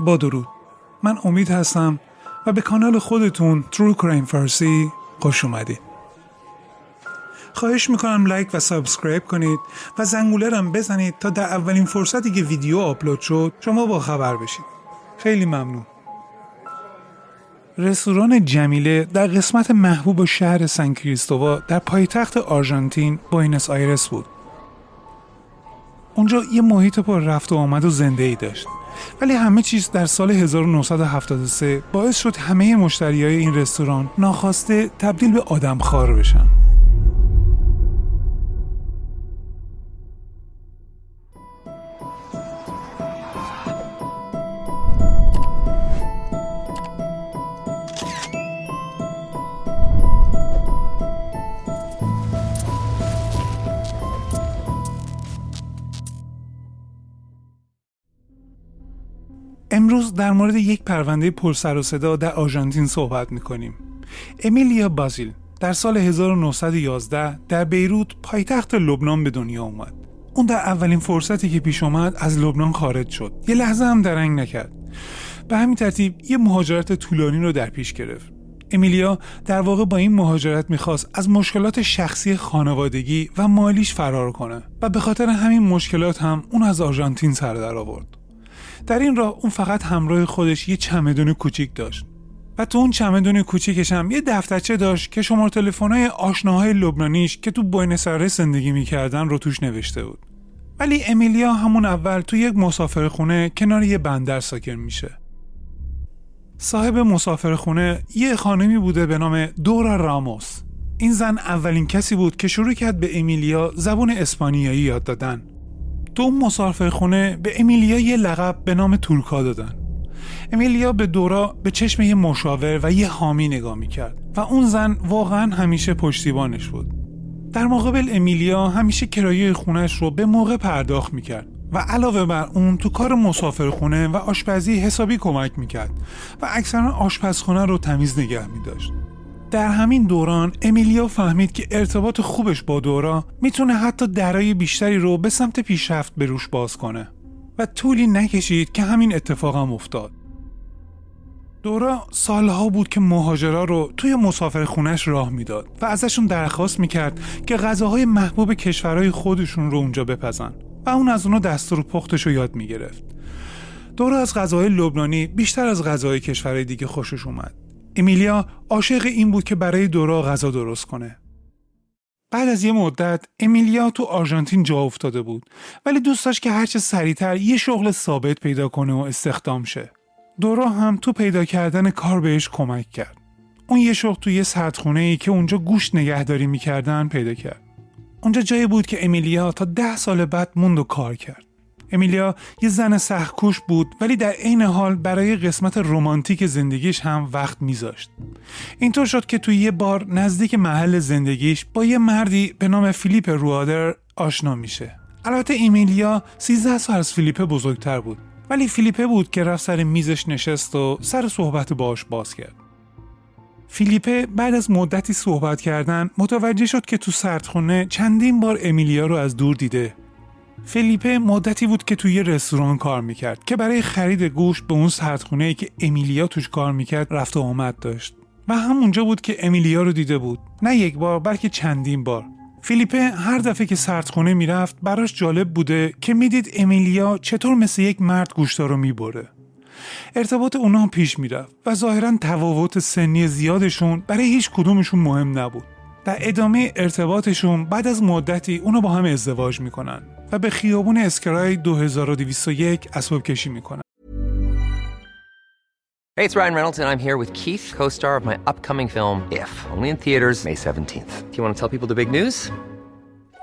با درود. من امید هستم و به کانال خودتون True Crime فارسی خوش اومدید خواهش می‌کنم like و subscribe کنید و زنگوله رم بزنید تا در اولین فرصتی که ویدیو آپلود شد شما با خبر بشید. خیلی ممنون. رستوران جمیله در قسمت محبوب شهر سن کریستوبال در پایتخت آرژانتین بوینس آیرس بود. اونجا یه محیط پر رفت و آمد و زنده ای داشت. ولی همه چیز در سال 1973 باعث شد همه مشتری های این رستوران ناخواسته تبدیل به آدم خار بشن. امروز در مورد یک پرونده پرسر و صدا در آرژانتین صحبت می‌کنیم. امیلیا بازیل در سال 1911 در بیروت پایتخت لبنان به دنیا اومد. اون در اولین فرصتی که پیش اومد از لبنان خارج شد. یه لحظه هم درنگ نکرد. به همین ترتیب یه مهاجرت طولانی رو در پیش گرفت. امیلیا در واقع با این مهاجرت می‌خواست از مشکلات شخصی خانوادگی و مالیش فرار کنه و به خاطر همین مشکلات هم اون از آرژانتین سر در آورد. در این راه اون فقط همراه خودش یه چمدون کوچیک داشت. و تو اون چمدون کوچیکش هم یه دفترچه داشت که شماره تلفن‌های آشناهای لبنانیش که تو بوینس زندگی می‌کردن رو توش نوشته بود. ولی امیلیا همون اول تو یک مسافرخونه کنار یه بندر ساکن میشه. صاحب مسافرخونه یه خانمی بوده به نام دورا راموس. این زن اولین کسی بود که شروع کرد به امیلیا زبون اسپانیایی یاد دادن. تو اون مسافر به امیلیا یه لقب به نام تورکا دادن. امیلیا به دورا به چشم یه مشاور و یه حامی نگاه می‌کرد و اون زن واقعا همیشه پشتیبانش بود. در مقابل امیلیا همیشه کرایه خونش رو به موقع پرداخت می‌کرد و علاوه بر اون تو کار مسافرخونه و آشپزی حسابی کمک می‌کرد و اکثرا آشپزخونه رو تمیز نگه میداشت. در همین دوران امیلیا فهمید که ارتباط خوبش با دورا می‌تونه حتی درای بیشتری رو به سمت پیشرفت به روش باز کنه و طولی نکشید که همین اتفاق هم افتاد. دورا سالها بود که مهاجرا رو توی مسافر خونش راه می‌داد و ازشون درخواست می‌کرد که غذاهای محبوب کشورهای خودشون رو اونجا بپزن و اون از اونا دستور پختش رو یاد می‌گرفت. دورا از غذاهای لبنانی بیشتر از غذاهای کشورهای دیگه خوشش اومد. امیلیا عاشق این بود که برای دورا غذا درست کنه. بعد از یه مدت امیلیا تو آرژانتین جا افتاده بود ولی دوست داشت که هرچه سریعتر یه شغل ثابت پیدا کنه و استخدام شه. دورا هم تو پیدا کردن کار بهش کمک کرد. اون یه شغل تو یه سردخونه ای که اونجا گوشت نگهداری می‌کردن پیدا کرد. اونجا جایی بود که امیلیا تا ده سال بعد موند و کار کرد. امیلیا یه زن سخکوش بود ولی در عین حال برای قسمت رمانتیک زندگیش هم وقت میذاشت. اینطور شد که توی یه بار نزدیک محل زندگیش با یه مردی به نام فیلیپ روادر آشنا میشه. البته امیلیا 13 سال از فیلیپ بزرگتر بود ولی فیلیپه بود که رفت سر میزش نشست و سر صحبت باش باز کرد. فیلیپه بعد از مدتی صحبت کردن متوجه شد که تو سردخونه چندین بار امیلیا رو از دور دیده فلیپه مدتی بود که توی رستوران کار می‌کرد که برای خرید گوشت به اون سردخونه که امیلیا توش کار می‌کرد رفت و آمد داشت. و همونجا بود که امیلیا رو دیده بود. نه یک بار بلکه چندین بار. فیلیپه هر دفعه که سردخونه می‌رفت براش جالب بوده که می‌دید امیلیا چطور مثل یک مرد گوشتا رو می‌بره. ارتباط اونا پیش می‌رفت و ظاهرا تفاوت سنی زیادشون برای هیچ کدومشون مهم نبود. در ادامه ارتباطشون بعد از مدتی اونو با هم ازدواج می‌کنن. و به خیابون اسکرای 2201 اسباب کشی می‌کنن. Hey, it's Ryan Reynolds and I'm here with Keith, co-star of my upcoming film If, only in theaters May 17th. Do you want to tell people the big news?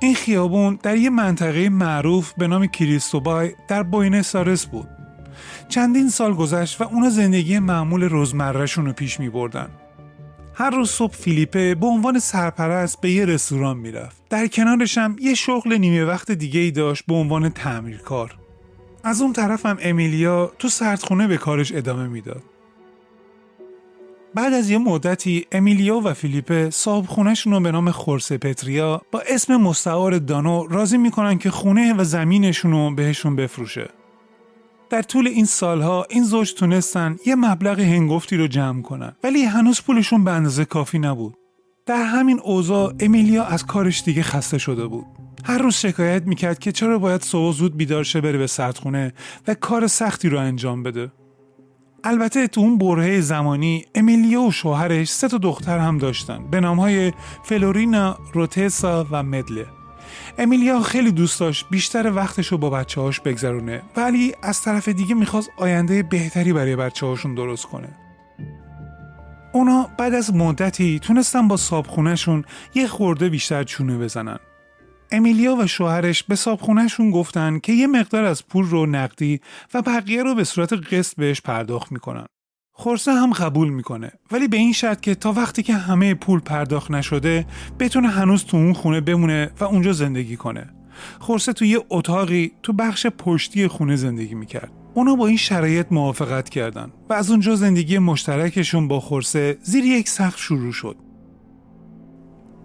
این خیابون در یه منطقه معروف به نام کریستوبای در بوینس آرس بود. چندین سال گذشت و اونا زندگی معمول روزمرهشون رو پیش می بردن. هر روز صبح فیلیپه به عنوان سرپرست به یه رستوران می‌رفت. در کنارش هم یه شغل نیمه وقت دیگه ای داشت به عنوان تعمیرکار. از اون طرف هم امیلیا تو سردخونه به کارش ادامه می‌داد. بعد از یه مدتی امیلیا و فیلیپه صاحب خونهشون رو به نام خورسه پتریا با اسم مستعار دانو راضی می‌کنن که خونه و زمینشون رو بهشون بفروشه. در طول این سالها این زوج تونستن یه مبلغ هنگفتی رو جمع کنن ولی هنوز پولشون به اندازه کافی نبود. در همین اوضاع امیلیا از کارش دیگه خسته شده بود. هر روز شکایت می‌کرد که چرا باید صبح زود بیدار شه بره به سردخونه و کار سختی رو انجام بده. البته تو اون برهه زمانی امیلیا و شوهرش سه تا دختر هم داشتن به نامهای فلورینا، روتسا و مدله. امیلیا خیلی دوست داشت بیشتر وقتش رو با بچه هاش بگذرونه ولی از طرف دیگه می‌خواست آینده بهتری برای بچه هاشون درست کنه. اونا بعد از مدتی تونستن با صابخونهشون یه خورده بیشتر چونه بزنن. امیلیا و شوهرش به صابخونهشون گفتن که یه مقدار از پول رو نقدی و بقیه رو به صورت قسط بهش پرداخت می‌کنن. خورسه هم قبول می‌کنه ولی به این شرط که تا وقتی که همه پول پرداخت نشده بتونه هنوز تو اون خونه بمونه و اونجا زندگی کنه. خوسه تو یه اتاقی تو بخش پشتی خونه زندگی می‌کرد. اونا با این شرایط موافقت کردن و از اونجا زندگی مشترکشون با خوسه زیر یک سقف شروع شد.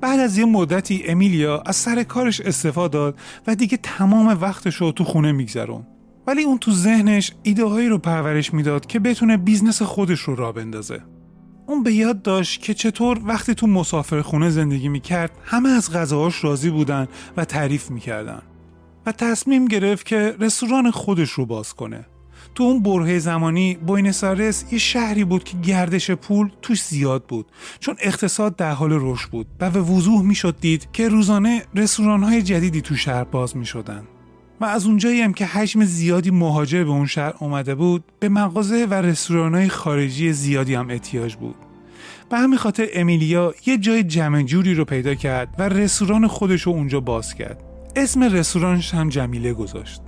بعد از یه مدتی امیلیا از سر کارش استعفا داد و دیگه تمام وقتش رو تو خونه میگذروند. ولی اون تو ذهنش ایده هایی رو پرورش می‌داد که بتونه business خودش رو راه بندازه. اون به یاد داشت که چطور وقتی تو مسافر خونه زندگی می‌کرد همه از غذاهاش راضی بودن و تعریف می‌کردن و تصمیم گرفت که رستوران خودش رو باز کنه. تو اون برهه زمانی بوینسارس یه شهری بود که گردش پول توش زیاد بود. چون اقتصاد در حال رشد بود و به وضوح می‌شد دید که روزانه رستوران های جدیدی تو شهر باز می شدن. و از اونجایی هم که حجم زیادی مهاجر به اون شهر اومده بود به مغازه و رستوران های خارجی زیادی هم احتیاج بود. به همین خاطر امیلیا یه جای جمع جوری رو پیدا کرد و رستوران خودش رو اونجا باز کرد. اسم رستورانش هم جمیله گذاشت.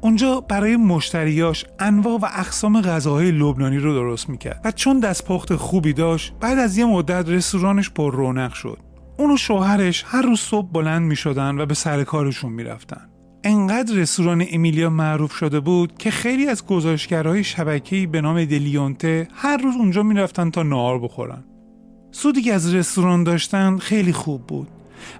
اونجا برای مشتریاش انواع و اقسام غذاهای لبنانی رو درست می‌کرد و چون دستپخت خوبی داشت بعد از یه مدت رستورانش پر رونق شد اون و شوهرش هر روز صبح بلند می‌شدن و به سر کارشون می‌رفتن انقدر رستوران امیلیا معروف شده بود که خیلی از گزارشگرهای شبکه‌ای به نام دلیونته هر روز اونجا می‌رفتن تا نهار بخورن. سودی که از رستوران داشتن خیلی خوب بود.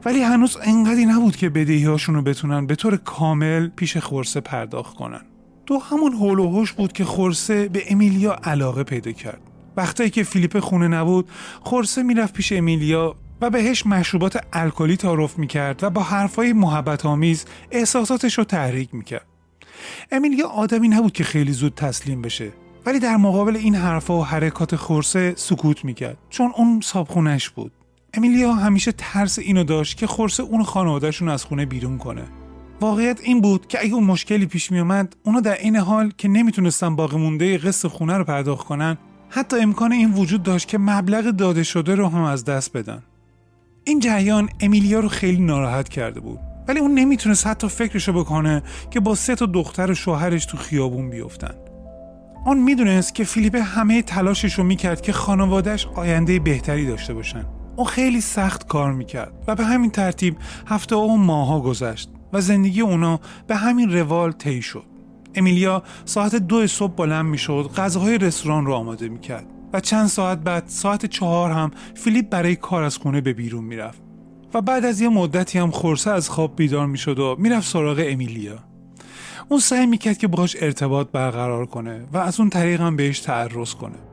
ولی هنوز انقدری نبود که بدهیاشون رو بتونن به طور کامل پیش خورسه پرداخت کنن. تو همون هول بود که خورسه به امیلیا علاقه پیدا کرد. وقتی که فیلیپ خونه نبود، خورسه می‌رفت پیش امیلیا و بهش مشروبات الکلی تعارف می‌کرد و با حرفای محبت آمیز احساساتش رو تحریک می‌کرد. امیلیا آدمی نبود که خیلی زود تسلیم بشه ولی در مقابل این حرفها و حرکات خورسه سکوت می‌کرد چون اون صابخونش بود. امیلیا همیشه ترس اینو داشت که خورسه اون خانوادهشون از خونه بیرون کنه. واقعیت این بود که اگه اون مشکلی پیش میومد اونا در این حال که نمی‌تونستن باقی مونده قسط خونه رو پرداخت کنن حتی امکان این وجود داشت که مبلغ داده شده رو هم از دست بدن. این جریان امیلیا رو خیلی ناراحت کرده بود. ولی اون نمی‌تونست حتی فکرشو بکنه که با سه تا دختر و شوهرش تو خیابون بیفتن. اون می‌دونست که فیلیپ همه تلاشش رو می‌کرد که خانوادهش آینده بهتری داشته باشن. اون خیلی سخت کار می‌کرد و به همین ترتیب هفته و ماها گذشت و زندگی اونا به همین روال طی شد. امیلیا ساعت دو صبح بلند می‌شد غذاهای رستوران رو آماده می‌کرد و چند ساعت بعد ساعت چهار هم فیلیپ برای کار از خونه به بیرون می‌رفت و بعد از یه مدتی هم خورسه از خواب بیدار می‌شد و می‌رفت سراغ امیلیا. اون سعی می‌کرد که باهاش ارتباط برقرار کنه و از اون طریق هم بهش تعرض کنه.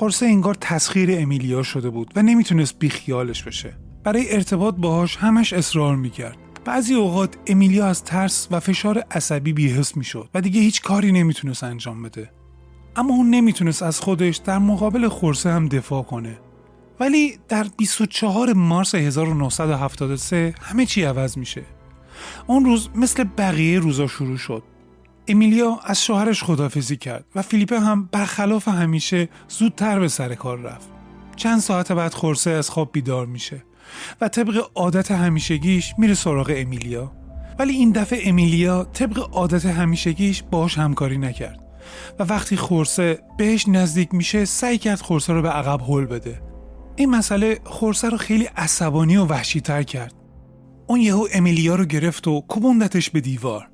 خورسه انگار تسخیر امیلیا شده بود و نمی‌تونست بیخیالش بشه. برای ارتباط باهاش همش اصرار می‌کرد. بعضی اوقات امیلیا از ترس و فشار عصبی بیهس می‌شد و دیگه هیچ کاری نمی‌تونست انجام بده. اما اون نمی‌تونست از خودش در مقابل خورسه هم دفاع کنه. ولی در 24 مارس 1973 همه چی عوض میشه. اون روز مثل بقیه روزا شروع شد. امیلیا از شوهرش خدافزی کرد و فیلیپه هم برخلاف همیشه زودتر به سر کار رفت. چند ساعت بعد خورسه از خواب بیدار میشه و طبق عادت همیشگیش میره سراغ امیلیا. ولی این دفعه امیلیا طبق عادت همیشگیش باش همکاری نکرد و وقتی خورسه بهش نزدیک میشه سعی کرد خورسه رو به عقب هل بده. این مسئله خورسه رو خیلی عصبانی و وحشی تر کرد. اون یهو امیلیا رو گرفت و کوبوندتش به دیوار.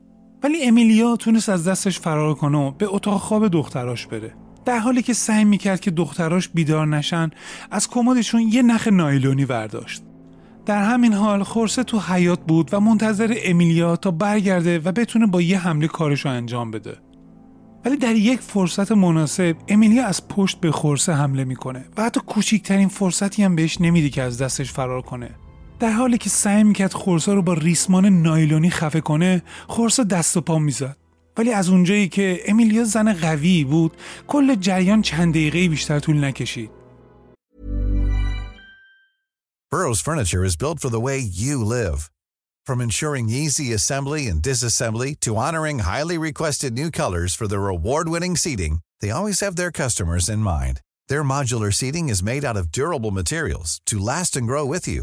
ولی امیلیا تونست از دستش فرار کنه و به اتاق خواب دختراش بره. در حالی که سعی می‌کرد که دختراش بیدار نشن از کمدشون یه نخ نایلونی برداشت. در همین حال خورسه تو حیات بود و منتظر امیلیا تا برگرده و بتونه با یه حمله کارش رو انجام بده. ولی در یک فرصت مناسب امیلیا از پشت به خورسه حمله می‌کنه و حتی کوچیکترین فرصتی هم بهش نمیده که از دستش فرار کنه. در حالی که سعی می‌کرد خورسه رو با ریسمان نایلونی خفه کنه خورسه دست و پا می‌زد ولی از اونجایی که امیلیا زن قوی بود کل جریان چند دقیقه بیشتر طول نکشید Burrow's furniture is built for the way you live. From ensuring easy assembly and disassembly to honoring highly requested new colors for their award-winning seating, they always have their customers in mind. Their modular seating is made out of durable materials to last and grow with you.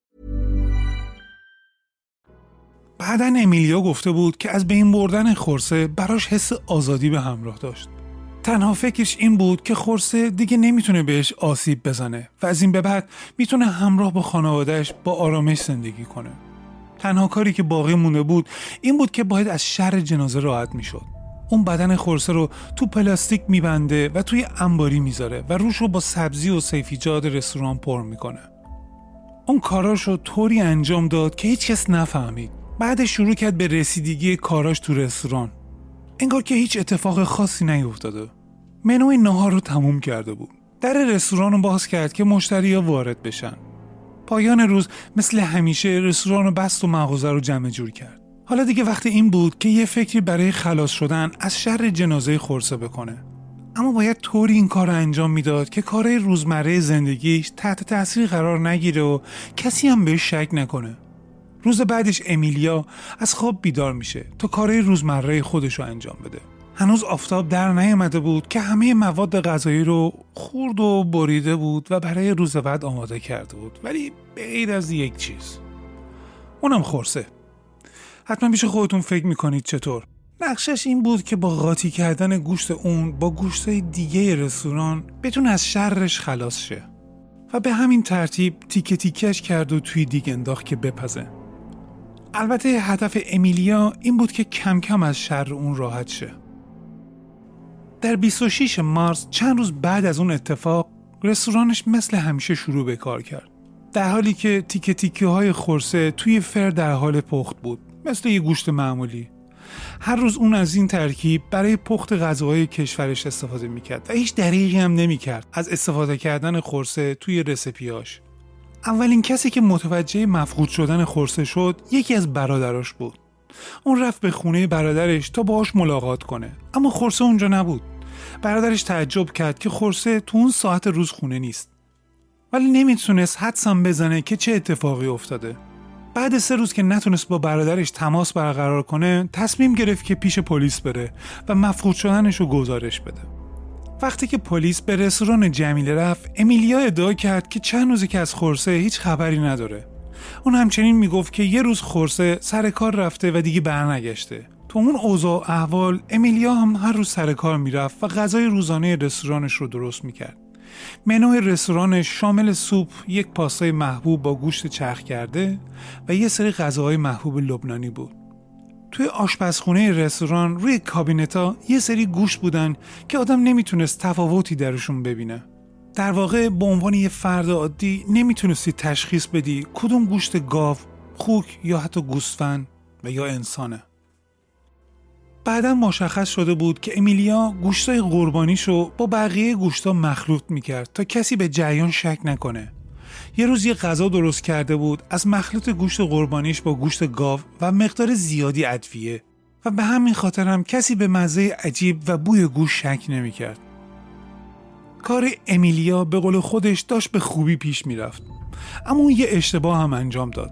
بعدا امیلیا گفته بود که از بین بردن خورسه براش حس آزادی به همراه داشت. تنها فکرش این بود که خورسه دیگه نمی‌تونه بهش آسیب بزنه و از این به بعد می‌تونه همراه با خانوادهش با آرامش زندگی کنه. تنها کاری که باقی مونده بود این بود که باید از شر جنازه راحت می‌شد. اون بدن خورسه رو تو پلاستیک میبنده و توی انباری می‌ذاره و روش رو با سبزی و سیفیجاد رستوران پر می‌کنه. اون کاراش رو طوری انجام داد که هیچ کس نفهمید. بعد شروع کرد به رسیدگی کاراش تو رستوران. انگار که هیچ اتفاق خاصی نیفتاده. منوی نهار رو تموم کرده بود. در رستوران رو باز کرد که مشتری ها وارد بشن. پایان روز مثل همیشه رستوران رو بست و مغازه رو جمع جور کرد. حالا دیگه وقت این بود که یه فکری برای خلاص شدن از شر جنازه خورسه بکنه. اما باید طوری این کار رو انجام می‌داد که کارهای روزمره زندگیش تحت تاثیر قرار نگیره و کسی هم بهش شک نکنه. روز بعدش امیلیا از خواب بیدار میشه تا کارهای روزمره خودش رو انجام بده. هنوز آفتاب در نیامده بود که همه مواد غذایی رو خورد و بریده بود و برای روز بعد آماده کرده بود ولی به از یک چیز. اونم خورسه. حتما میشه خودتون فکر می‌کنید چطور. نقشش این بود که با قاطی کردن گوشت اون با گوشت دیگه رستوران بتونه از شرش خلاص شه و به همین ترتیب تیکه تیکش کرد و توی دیگ انداخت که بپزه. البته هدف امیلیا این بود که کم کم از شر اون راحت شه. در 26 مارس چند روز بعد از اون اتفاق رستورانش مثل همیشه شروع به کار کرد. در حالی که تیکه تیکه های خورسه توی فر در حال پخت بود مثل یه گوشت معمولی. هر روز اون از این ترکیب برای پخت غذاهای کشورش استفاده می‌کرد و هیچ دریغی هم نمی‌کرد از استفاده کردن خورسه توی رسپیاش. اولین کسی که متوجه مفقود شدن خورسه شد یکی از برادراش بود. اون رفت به خونه برادرش تا باهاش ملاقات کنه اما خورسه اونجا نبود. برادرش تعجب کرد که خورسه تو اون ساعت روز خونه نیست. ولی نمی‌تونست حدسم بزنه که چه اتفاقی افتاده. بعد سه روز که نتونست با برادرش تماس برقرار کنه تصمیم گرفت که پیش پلیس بره و مفقود شدنش رو گزارش بده. وقتی که پلیس به رستوران جمیله رفت امیلیا ادعا کرد که چند روزی که از خورسه هیچ خبری نداره. اون همچنین می‌گفت که یه روز خورسه سر کار رفته و دیگه برنگشته. تو اون اوضاع احوال امیلیا هم هر روز سر کار می‌رفت و غذای روزانه رستورانش رو درست می‌کرد. منوی رستورانش شامل سوپ، یک پاستای محبوب با گوشت چرخ کرده و یه سری غذاهای محبوب لبنانی بود. توی آشپزخونه رستوران روی کابینتا یه سری گوشت بودن که آدم نمی‌تونست تفاوتی درشون ببینه. در واقع به عنوان یه فرد عادی نمی‌تونستی تشخیص بدی کدوم گوشت گاو، خوک یا حتی گوسفند و یا انسانه. بعدا مشخص شده بود که امیلیا گوشتای قربانیشو با بقیه گوشتا مخلوط می‌کرد تا کسی به جریان شک نکنه. یه روز یه غذا درست کرده بود از مخلوط گوشت قربانیش با گوشت گاو و مقدار زیادی ادویه و به همین خاطر هم کسی به مزه عجیب و بوی گوشت شک نمی‌کرد. کار امیلیا به قول خودش داشت به خوبی پیش می‌رفت اما اون یه اشتباه هم انجام داد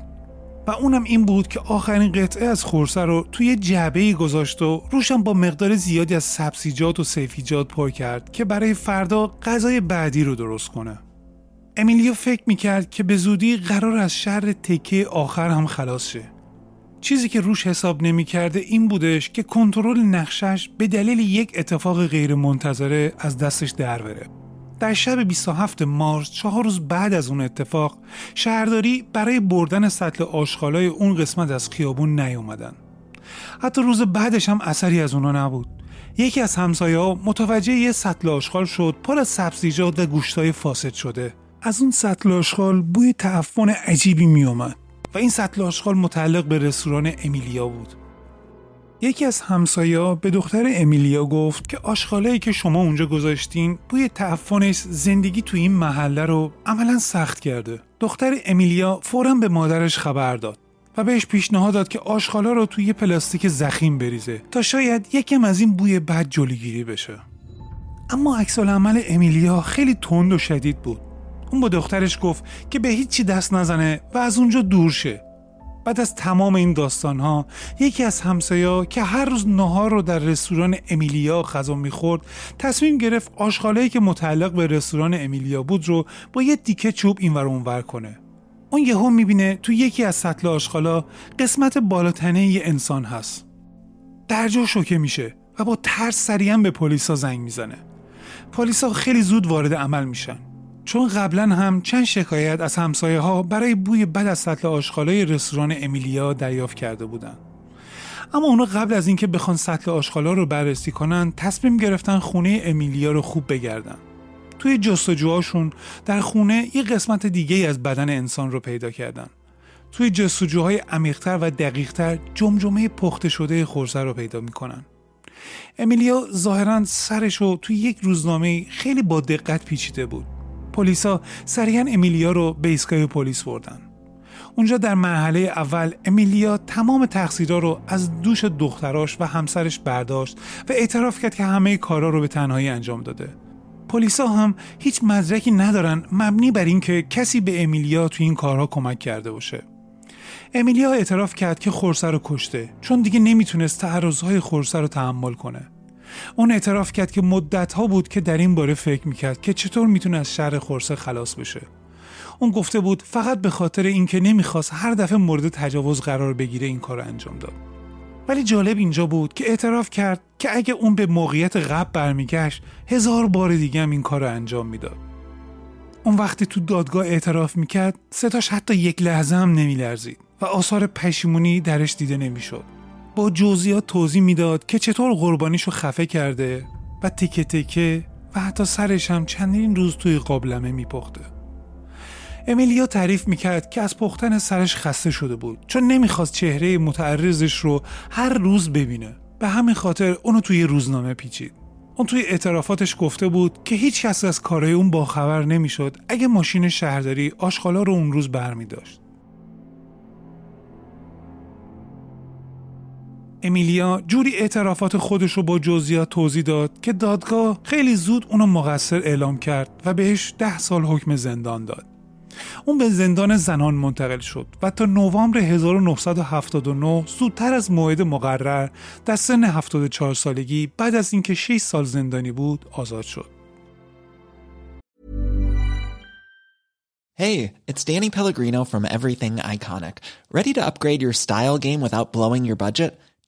و اونم این بود که آخرین قطعه از خورسه رو توی جعبه گذاشت و روشم با مقدار زیادی از سبزیجات و سیفیجات پر کرد که برای فردا غذای بعدی رو درست کنه. امیلیو فکر می‌کرد که به زودی قرار از شر تکه آخر هم خلاص شه. چیزی که روش حساب نمی‌کرده این بودش که کنترل نقشش به دلیل یک اتفاق غیر منتظره از دستش در بره. در شب 27 مارس چهار روز بعد از اون اتفاق شهرداری برای بردن سطل آشغالای اون قسمت از خیابون نیومدن حتی روز بعدش هم اثری از اونا نبود یکی از همسایه ها متوجه یه سطل آشغال شد پر از سبزیجات و گوشتای فاسد شده از اون سطل آشغال بوی تعفن عجیبی میومد و این سطل آشغال متعلق به رستوران امیلیا بود یکی از همسایا به دختر امیلیا گفت که آشغالایی که شما اونجا گذاشتین بوی تعفنش زندگی تو این محله رو عملا سخت کرده. دختر امیلیا فورا به مادرش خبر داد و بهش پیشنهاد داد که آشغالا رو توی یه پلاستیک زخیم بریزه تا شاید یکم از این بوی بد جلوگیری بشه. اما عکس عمل امیلیا خیلی تند و شدید بود. اون با دخترش گفت که به هیچی دست نزنه و از اونجا دور شه. بعد از تمام این داستان ها یکی از همسایا که هر روز نهار رو در رستوران امیلیا غذا می‌خورد تصمیم گرفت آشغالایی که متعلق به رستوران امیلیا بود رو با یه دیکه چوب اینور اونور کنه. اون یهو می‌بینه تو یکی از سطل آشغالا قسمت بالاتنه یه انسان هست. درجا شوکه میشه و با ترس سریعا به پلیسا زنگ می‌زنه. پلیسا خیلی زود وارد عمل میشن. چون قبلا هم چند شکایت از همسایه ها برای بوی بد از سطل آشغالای رستوران امیلیا دریافت کرده بودند. اما اونا قبل از اینکه بخوان سطل آشغالا رو بررسی کنن تصمیم گرفتن خونه امیلیا رو خوب بگردن. توی جستجوهاشون در خونه یه قسمت دیگه از بدن انسان رو پیدا کردن. توی جستجوهای عمیقتر و دقیقتر جمجمه پخته شده خورسه رو پیدا می‌کنن. امیلیا ظاهرا سرش رو توی یک روزنامه خیلی با دقت پیچیده بود. پلیسا سریعا امیلیا رو به ایستگاه پلیس بردن. اونجا در مرحله اول امیلیا تمام تقصیرها رو از دوش دختراش و همسرش برداشت و اعتراف کرد که همه کارا رو به تنهایی انجام داده. پلیسا هم هیچ مدرکی ندارن مبنی بر اینکه کسی به امیلیا تو این کارها کمک کرده باشه. امیلیا اعتراف کرد که خورسه رو کشته چون دیگه نمی‌تونست تعرضهای خورسه رو تحمل کنه. اون اعتراف کرد که مدت ها بود که در این باره فکر می‌کرد که چطور می‌تونه از شر خورسه خلاص بشه. اون گفته بود فقط به خاطر اینکه نمی‌خواست هر دفعه مورد تجاوز قرار بگیره این کار انجام داد. ولی جالب اینجا بود که اعتراف کرد که اگه اون به موقعیت قبل برمیگشت هزار بار دیگه هم این کار رو انجام می‌داد. اون وقتی تو دادگاه اعتراف می‌کرد ستاش حتی یک لحظه هم نمیلرزید و آثار پشیمونی درش دیده نمی‌شد. با جزئیات توضیح می‌داد که چطور قربانیشو خفه کرده و تکه تکه و حتی سرش هم چندین روز توی قابلمه میپخته. امیلیا تعریف می‌کرد که از پختن سرش خسته شده بود چون نمی‌خواست چهره متعرضش رو هر روز ببینه. به همین خاطر اونو توی روزنامه پیچید. اون توی اعترافاتش گفته بود که هیچ کس از کارهای اون باخبر نمی‌شد اگه ماشین شهرداری آشغالا رو اون روز برمی امیلیا جوری اعترافات خودش رو با جزئیات توضیح داد که دادگاه خیلی زود اونو مقصر اعلام کرد و بهش ده سال حکم زندان داد. اون به زندان زنان منتقل شد و تا نوامبر 1979 زودتر از موعد مقرر در سن 74 سالگی بعد از اینکه 6 سال زندانی بود آزاد شد. Hey, it's Danny Pellegrino from Everything Iconic. Ready to upgrade your style game without blowing your budget?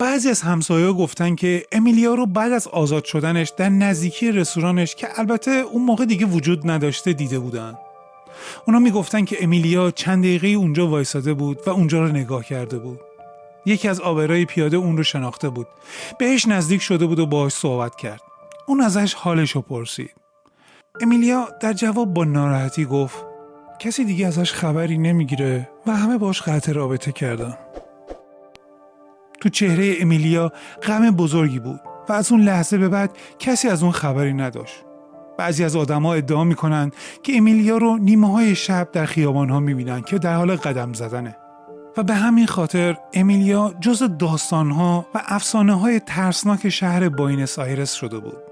بعضی از همسایه‌ها گفتن که امیلیا رو بعد از آزاد شدنش در نزدیکی رستورانش که البته اون موقع دیگه وجود نداشته دیده بودن. اونا می‌گفتن که امیلیا چند دقیقه اونجا وایساده بود و اونجا رو نگاه کرده بود. یکی از آبرای پیاده اون رو شناخته بود. بهش نزدیک شده بود و باهاش صحبت کرد. اون ازش حالش رو پرسید. امیلیا در جواب با ناراحتی گفت کسی دیگه ازش خبری نمی‌گیره و همه باش قطع رابطه کردن. تو چهره امیلیا غم بزرگی بود و از اون لحظه به بعد کسی از اون خبری نداشت. بعضی از آدما ادعا می‌کنن که امیلیا رو نیمه های شب در خیابان ها می‌بینن که در حال قدم زدنه. و به همین خاطر امیلیا جز داستان ها و افسانه های ترسناک شهر باینس آیرس شده بود.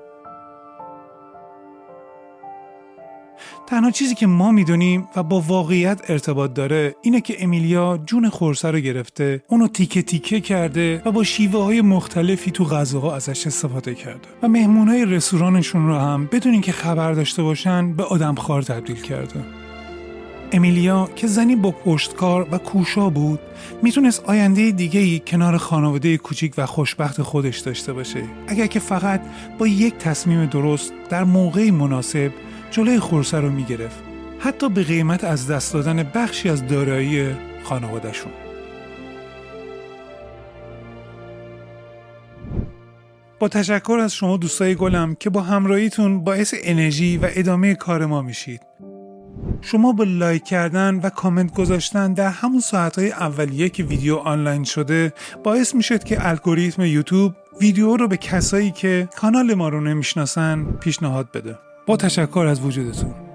تنها چیزی که ما می‌دونیم و با واقعیت ارتباط داره اینه که امیلیا جون خورسه رو گرفته اونو تیکه تیکه کرده و با شیوه های مختلفی تو غذاها ازش استفاده کرده. و مهمون های رستورانشون رو هم بدون اینکه خبر داشته باشن به آدمخوار تبدیل کرده. امیلیا که زنی با پشتکار و کوشا بود می‌تونست آینده دیگه کنار خانواده کوچیک و خوشبخت خودش داشته باشه. اگر که فقط با یک تصمیم درست در موقعی مناسب جلوی خورسه رو می‌گرفت. حتی به قیمت از دست دادن بخشی از دارایی خانوادهشون. با تشکر از شما دوستای گلم که با همراهیتون باعث انرژی و ادامه کار ما میشید. شما با لایک کردن و کامنت گذاشتن در همون ساعتهای اولیه که ویدیو آنلاین شده باعث می‌شد که الگوریتم یوتیوب ویدیو رو به کسایی که کانال ما رو نمی‌شناسن پیشنهاد بده. با تشکر از وجودتون.